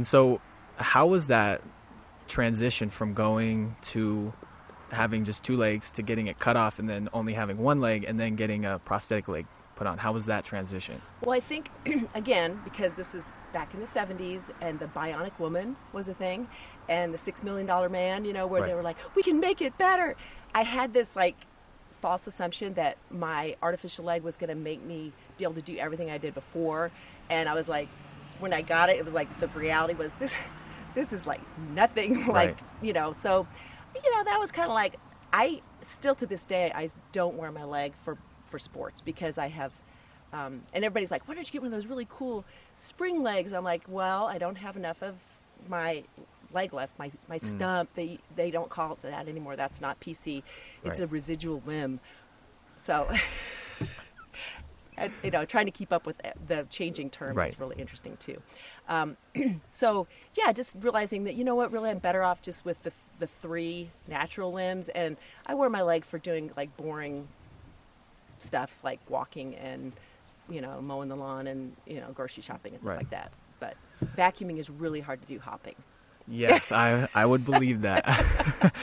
And so, how was that transition from going to having just two legs to getting it cut off and then only having one leg and then getting a prosthetic leg put on? How was that transition? Well, I think, again, because this is back in the 70s and the bionic woman was a thing and the six million dollar man, you know, where Right. they were like, we can make it better. I had this like false assumption that my artificial leg was going to make me be able to do everything I did before. And I was like, when I got it, it was like the reality was this, this is like nothing like, Right. you know, so, you know, that was kind of like, I still to this day, I don't wear my leg for, for sports because I have, um, and everybody's like, why don't you get one of those really cool spring legs? I'm like, well, I don't have enough of my leg left, my, my stump. They, they don't call it that anymore. That's not PC. It's Right. a residual limb. So, and, you know, trying to keep up with the changing terms Right. is really interesting too. Um, so, yeah, just realizing that, you know what, really I'm better off just with the, the three natural limbs. And I wear my leg for doing like boring stuff like walking and, you know, mowing the lawn and, you know, grocery shopping and stuff Right. like that. But vacuuming is really hard to do hopping. Yes, I I would believe that.